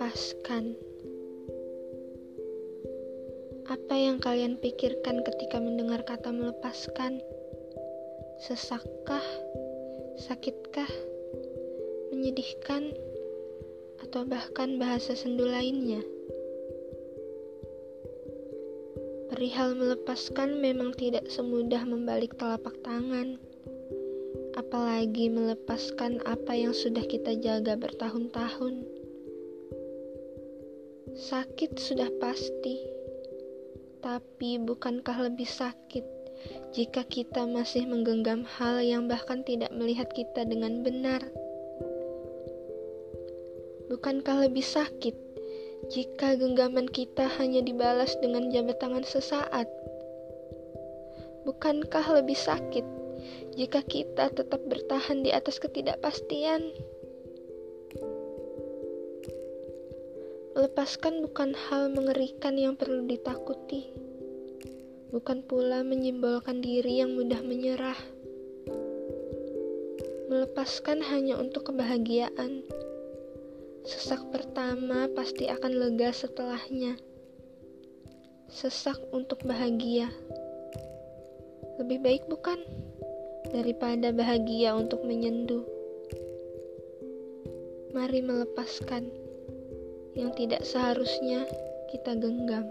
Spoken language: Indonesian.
melepaskan. Apa yang kalian pikirkan ketika mendengar kata melepaskan? Sesakkah? Sakitkah? Menyedihkan? Atau bahkan bahasa sendu lainnya? Perihal melepaskan memang tidak semudah membalik telapak tangan apalagi melepaskan apa yang sudah kita jaga bertahun-tahun. Sakit sudah pasti, tapi bukankah lebih sakit jika kita masih menggenggam hal yang bahkan tidak melihat kita dengan benar? Bukankah lebih sakit jika genggaman kita hanya dibalas dengan jabat tangan sesaat? Bukankah lebih sakit jika kita tetap bertahan di atas ketidakpastian. Melepaskan bukan hal mengerikan yang perlu ditakuti, bukan pula menyimbolkan diri yang mudah menyerah. Melepaskan hanya untuk kebahagiaan. Sesak pertama pasti akan lega setelahnya. Sesak untuk bahagia. Lebih baik bukan? daripada bahagia untuk menyentuh. Mari melepaskan yang tidak seharusnya kita genggam.